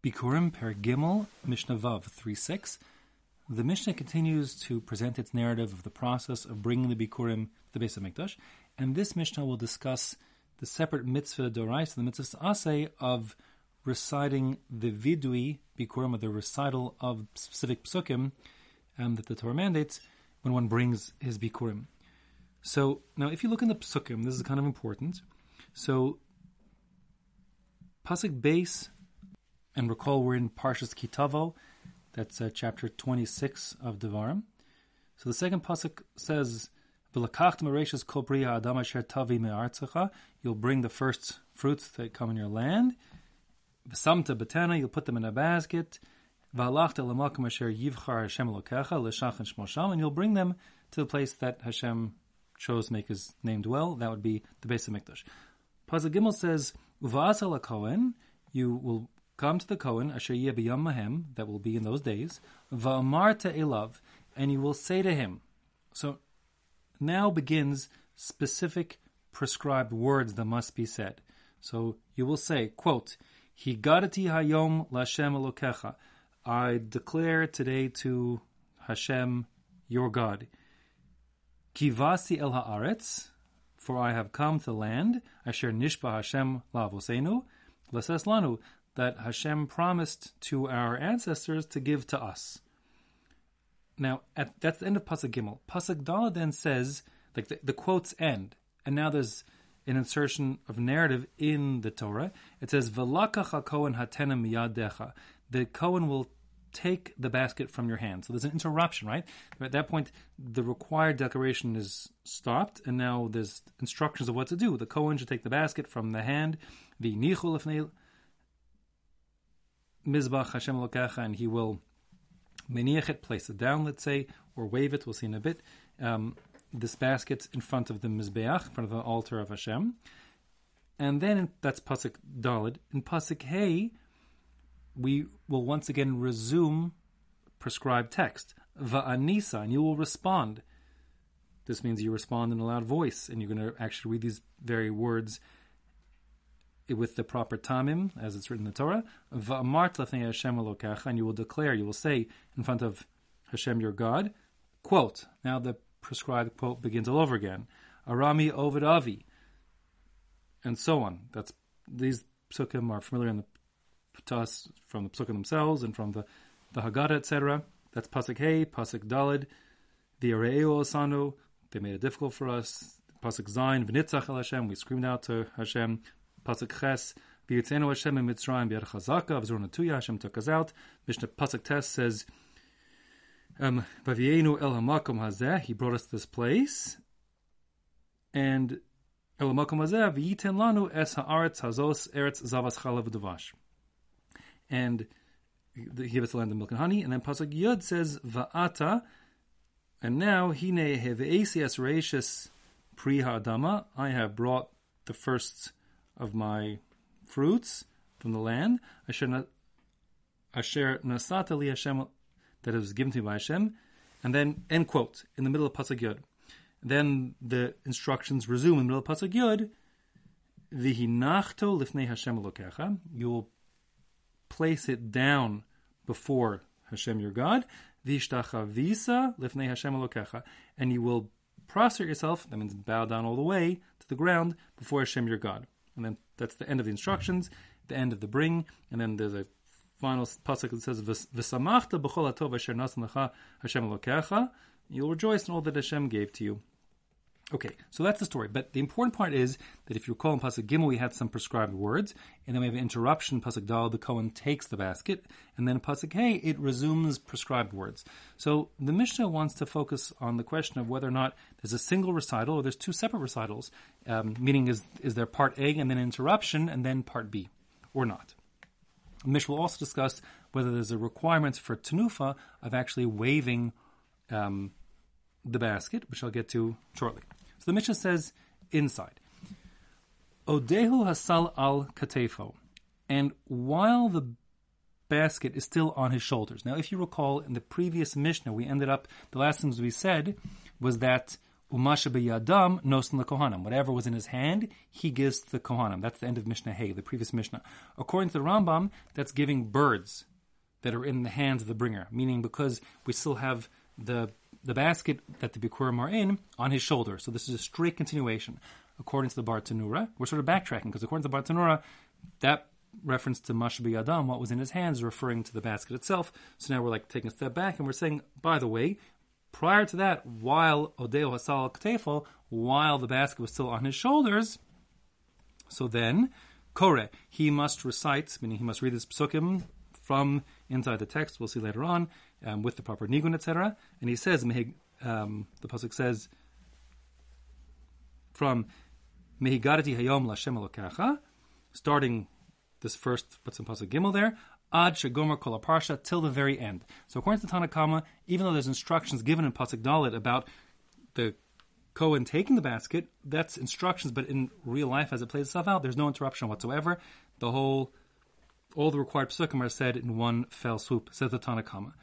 Bikurim Per Gimel, Mishnah Vav 3 6. The Mishnah continues to present its narrative of the process of bringing the Bikurim to the Beis HaMikdash, and this Mishnah will discuss the separate mitzvah dorais, the mitzvah asay of reciting the vidui Bikurim, or the recital of specific psukim um, that the Torah mandates when one brings his Bikurim. So now, if you look in the psukim, this is kind of important. So, pasuk Beis, and recall we're in Parshas Kitavo, that's uh, chapter 26 of Devarim. So the second pasuk says. You'll bring the first fruits that come in your land. V'samta betana, you'll put them in a basket. L'makom asher yivchar Hashem shmosham, and you'll bring them to the place that Hashem chose to make His name dwell. That would be the base of HaMikdash. Pasuk Gimel says. You will come to the Kohen, asher b'yam mahem, that will be in those days, va'amarta elav, and you will say to him. So now begins specific prescribed words that must be said. So you will say, quote, Higadati hayom lashem elokecha. I declare today to Hashem, your God. Kivasi el haaretz, for I have come to land, asher nishba Hashem lavosenu, lases lanu, that Hashem promised to our ancestors to give to us. Now, at, that's the end of Pasuk Gimel. Pasuk Dala then says, like the, the quotes end, and now there's an insertion of narrative in the Torah. It says, "V'lakach haKohen hatenem yadecha." The Kohen will take the basket from your hand. So there's an interruption, right? At that point, the required declaration is stopped, and now there's instructions of what to do. The Kohen should take the basket from the hand, the nichul Mizbach Hashem Lokacha, and he will meniach it, place it down, let's say, or wave it, we'll see in a bit. Um, this basket in front of the Mizbeach, in front of the altar of Hashem. And then that's Pasuk Dalid. In Pasuk Hey, we will once again resume prescribed text. Va'anisa, and you will respond. This means you respond in a loud voice, and you're going to actually read these very words with the proper tamim, as it's written in the Torah, Va'amart lefnei Hashem elokecha, and you will declare, you will say in front of Hashem your God, quote, now the prescribed quote begins all over again, Arami Ovid Avi, and so on. That's These psukim are familiar in the, to us from the psukim themselves and from the, the Haggadah, etc. That's Pasuk Hey, Pasuk Dalid, the Areo Osanu, they made it difficult for us. Pasuk Zain, V'nitzach Hashem, we screamed out to Hashem. Pasuk Ches, V'yitzenu Hashem in Mitzrayim b'yad chazaka, V'zor natuya, Hashem took us out. Mishnah Pasuk Tes says, um, el hamakom hazeh, he brought us to this place, and el hamakom hazeh, v'yiten lanu es haaretz hazos eretz zavas chalav v'davash. And he gives us the land of milk and honey, and then Pasuk Yud says, Va'ata, and now, hine heve'esi es reishis pri ha'adama, I have brought the first of my fruits from the land, asher nasata li Hashem, that was given to me by Hashem, and then end quote in the middle of pasuk yud. Then the instructions resume in the middle of pasuk yud. Vihinachto lifnei Hashem elokecha. You will place it down before Hashem your God. Vishtachavisa lifnei Hashem elokecha, and you will prostrate yourself. That means bow down all the way to the ground before Hashem your God and then that's the end of the instructions, the end of the bring, and then there's a final pasuk that says "V'samachta b'chol atov lecha Hashem elokecha." You'll rejoice in all that Hashem gave to you. Okay, so that's the story. But the important part is that if you recall in Pasuk Gimel, we had some prescribed words, and then we have an interruption. Pasuk Dal, the Kohen takes the basket, and then Pasuk Hey, it resumes prescribed words. So the Mishnah wants to focus on the question of whether or not there's a single recital or there's two separate recitals, um, meaning is, is there part A and then interruption and then part B, or not. The Mishnah will also discuss whether there's a requirement for Tanufa of actually waving um, the basket, which I'll get to shortly. So the Mishnah says inside. Odehu hasal al katefo. And while the basket is still on his shoulders. Now, if you recall, in the previous Mishnah, we ended up, the last things we said was that Umasha b'yadam nosin kohanim. Whatever was in his hand, he gives to the kohanim. That's the end of Mishnah Hay, the previous Mishnah. According to the Rambam, that's giving birds that are in the hands of the bringer, meaning because we still have the the basket that the Bikurim are in on his shoulder. So this is a straight continuation. According to the Bartenura, we're sort of backtracking because according to the Bartenura, that reference to Mashbi Adam, what was in his hands, referring to the basket itself. So now we're like taking a step back and we're saying, by the way, prior to that, while Odeo Hasal Ktefo, while the basket was still on his shoulders, so then, Kore, he must recite, meaning he must read this psukim from inside the text, we'll see later on, um, with the proper nigun, etc. And he says, um, the pasuk says, from Mehigadati Hayom Lashem Elokecha, starting this first, put some pasuk gimel there, ad shegomer kol parsha till the very end. So according to Tanna Kamma, even though there's instructions given in pasuk dalit about the Cohen taking the basket, that's instructions, but in real life, as it plays itself out, there's no interruption whatsoever. The whole, all the required psukim are said in one fell swoop, says the Tanna Kamma.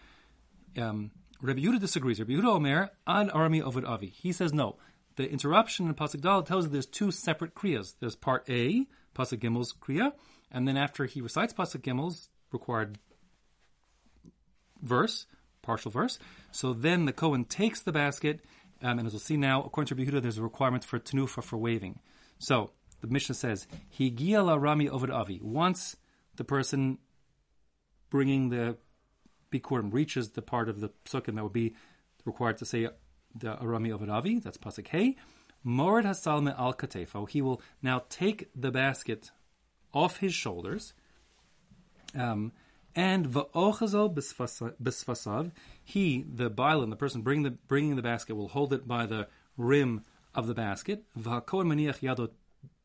Um, Rabbi Yehuda disagrees. Rabbi Yehuda Omer, ad arami ovid avi. He says no. The interruption in Pasuk Dal tells you there's two separate kriyas. There's part A, Pasuk Gimel's kriya, and then after he recites Pasuk Gimel's required verse, partial verse, so then the Kohen takes the basket, um, and as we'll see now, according to Rabbi Yehuda, there's a requirement for tenufa, for waving. So the Mishnah says, Higia la rami ovid avi. Once the person bringing the bikurim reaches the part of the psukim that would be required to say the arami ovid avi, that's pasuk hey, morid hasalme al katefo. He will now take the basket off his shoulders. Um, and va'ochazo bisfasav, he, the baalim, the person bringing the, bringing the basket, will hold it by the rim of the basket. V'hakohen maniach yado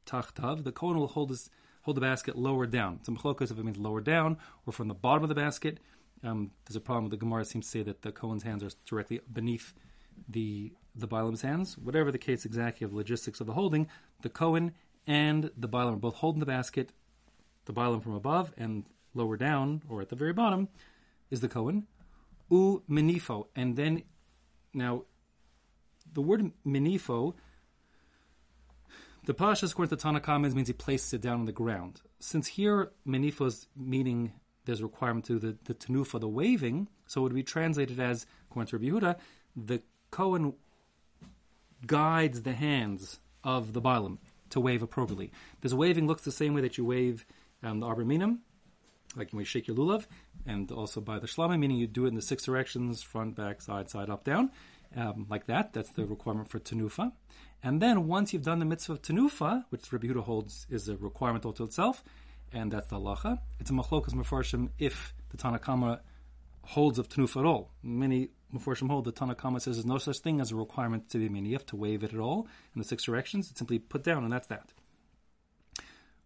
tachtav, the kohen will hold, his, hold the basket lower down. Some chlokas if it means lower down or from the bottom of the basket. Um, there's a problem with the Gemara seems to say that the Cohen's hands are directly beneath the the baalim's hands. Whatever the case exactly of logistics of the holding, the Cohen and the baalim are both holding the basket the baalim from above, and lower down, or at the very bottom, is the Cohen. U menifo. And then, now, the word menifo, the Pashas, according to Tanakh means he places it down on the ground. Since here, menifo is meaning there's a requirement to the, the tenufa, the waving, so it would be translated as, according to Rabbi Yehuda, the Kohen guides the hands of the Baalim to wave appropriately. This waving looks the same way that you wave um, the Arba Minim, like when you shake your lulav, and also by the shlama, meaning you do it in the six directions, front, back, side, side, up, down, um, like that. That's the requirement for tenufa. And then once you've done the mitzvah of tenufa, which Rabbi Yehuda holds is a requirement all to itself, and that's the halacha, it's a machlokas mefarshim if the Tanna Kamma holds of tenufa at all. Many Meforshim hold the Tanna Kamma says there's no such thing as a requirement to be miniyaf, to wave it at all in the six directions. It's simply put down, and that's that.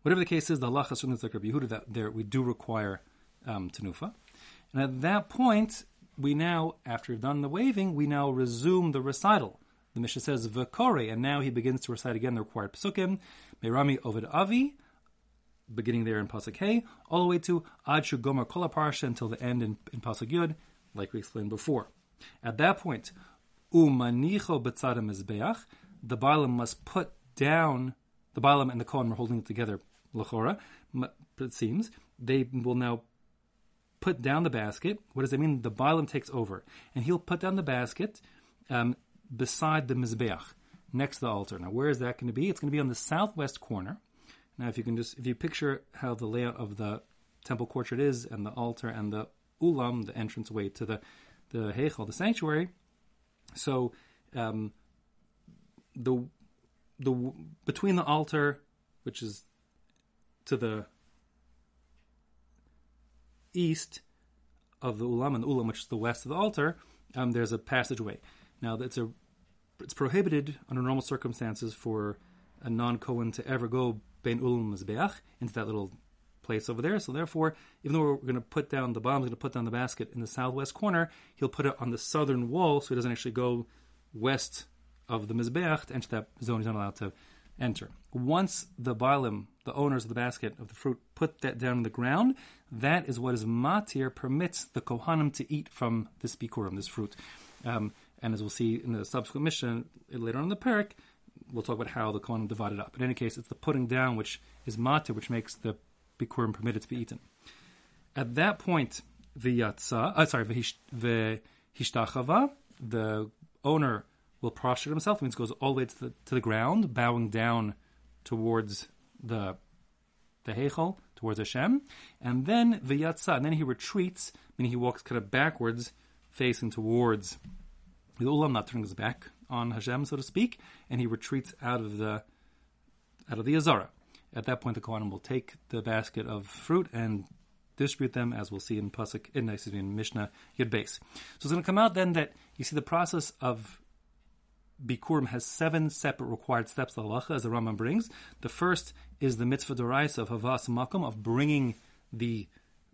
Whatever the case is, the halacha certainly is like Rabbi Yehuda that there we do require um, tenufa. And at that point, we now, after we've done the waving, we now resume the recital. The Mishnah says v'kore, and now he begins to recite again the required psukim, Merami Ovid Avi, beginning there in pasuk Hey, all the way to Ad Gomer Kol Parsha until the end in, in pasuk Yud, like we explained before. At that point, Umanicho B'tzad Mizbeach, the Baalim must put down the Baalim and the Kohen are holding it together lachora, it seems, they will now put down the basket. What does that mean? The Baalim takes over, and he'll put down the basket um, beside the mizbeach, next to the altar. Now, where is that going to be? It's going to be on the southwest corner. Now, if you can just, if you picture how the layout of the temple courtyard is, and the altar and the ulam, the entrance way to the the heichal, the sanctuary. So, um, the the between the altar, which is to the east of the ulam, and the ulam, which is the west of the altar, um, there's a passageway. Now, it's a it's prohibited under normal circumstances for a non Kohen to ever go mizbeach into that little place over there. So therefore, even though we're going to put down the bomb, going to put down the basket in the southwest corner, he'll put it on the southern wall, so he doesn't actually go west of the mizbeach to enter that zone. He's not allowed to enter. Once the Baalim, the owners of the basket of the fruit, put that down on the ground, that is what is matir permits the Kohanim to eat from this bikurim, this fruit. Um, And as we'll see in the subsequent mission later on in the parak, we'll talk about how the Kohanim divided up. In any case, it's the putting down which is mata, which makes the bikurim permitted to be eaten. At that point, the yatsa, uh, sorry, the hishtachava, the owner will prostrate himself, means goes all the way to the, to the ground, bowing down towards the the heichal, towards Hashem, and then the yatsa, and then he retreats, meaning he walks kind of backwards, facing towards the ulam, not turning his back on Hashem, so to speak, and he retreats out of the out of the azara. At that point, the Kohanim will take the basket of fruit and distribute them, as we'll see in Pasuk, in, in Mishnah Yud Beis. So it's going to come out then that you see the process of Bikurim has seven separate required steps, the halacha, as the Rambam brings. The first is the mitzvah dorais of havas makom, of bringing the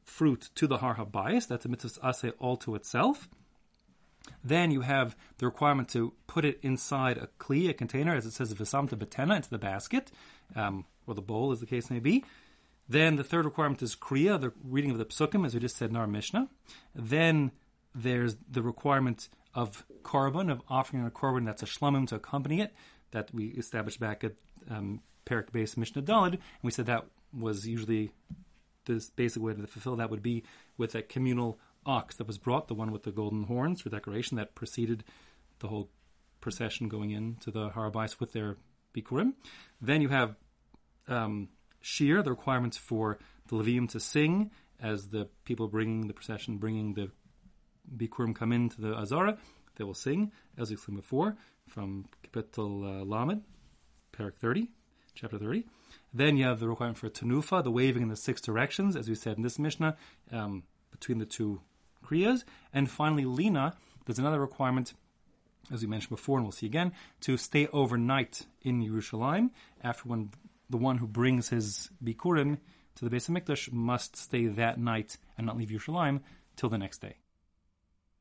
fruit to the har habayis. That's a mitzvah aseh all to itself. Then you have the requirement to put it inside a kli, a container, as it says, visamta betena, into the basket, um, or the bowl, as the case may be. Then the third requirement is kriya, the reading of the psukim, as we just said in our Mishnah. Then there's the requirement of korban, of offering a korban that's a shlamim to accompany it, that we established back at um, Perak Beis Mishnah Dalid, and we said that was usually the basic way to fulfill that would be with a communal ox that was brought, the one with the golden horns for decoration that preceded the whole procession going into the Har HaBayis with their bikurim. Then you have um, shir, the requirements for the Levim to sing as the people bringing the procession, bringing the bikurim come into the Azara. They will sing, as we explained before, from Kapitel uh, Lamed, Parak 30, chapter 30. Then you have the requirement for Tanufa, the waving in the six directions, as we said in this Mishnah, um, between the two Kriyas. And finally, Lina, there's another requirement, as we mentioned before, and we'll see again, to stay overnight in Yerushalayim. After when the one who brings his Bikurim to the Beis HaMikdash must stay that night and not leave Yerushalayim till the next day.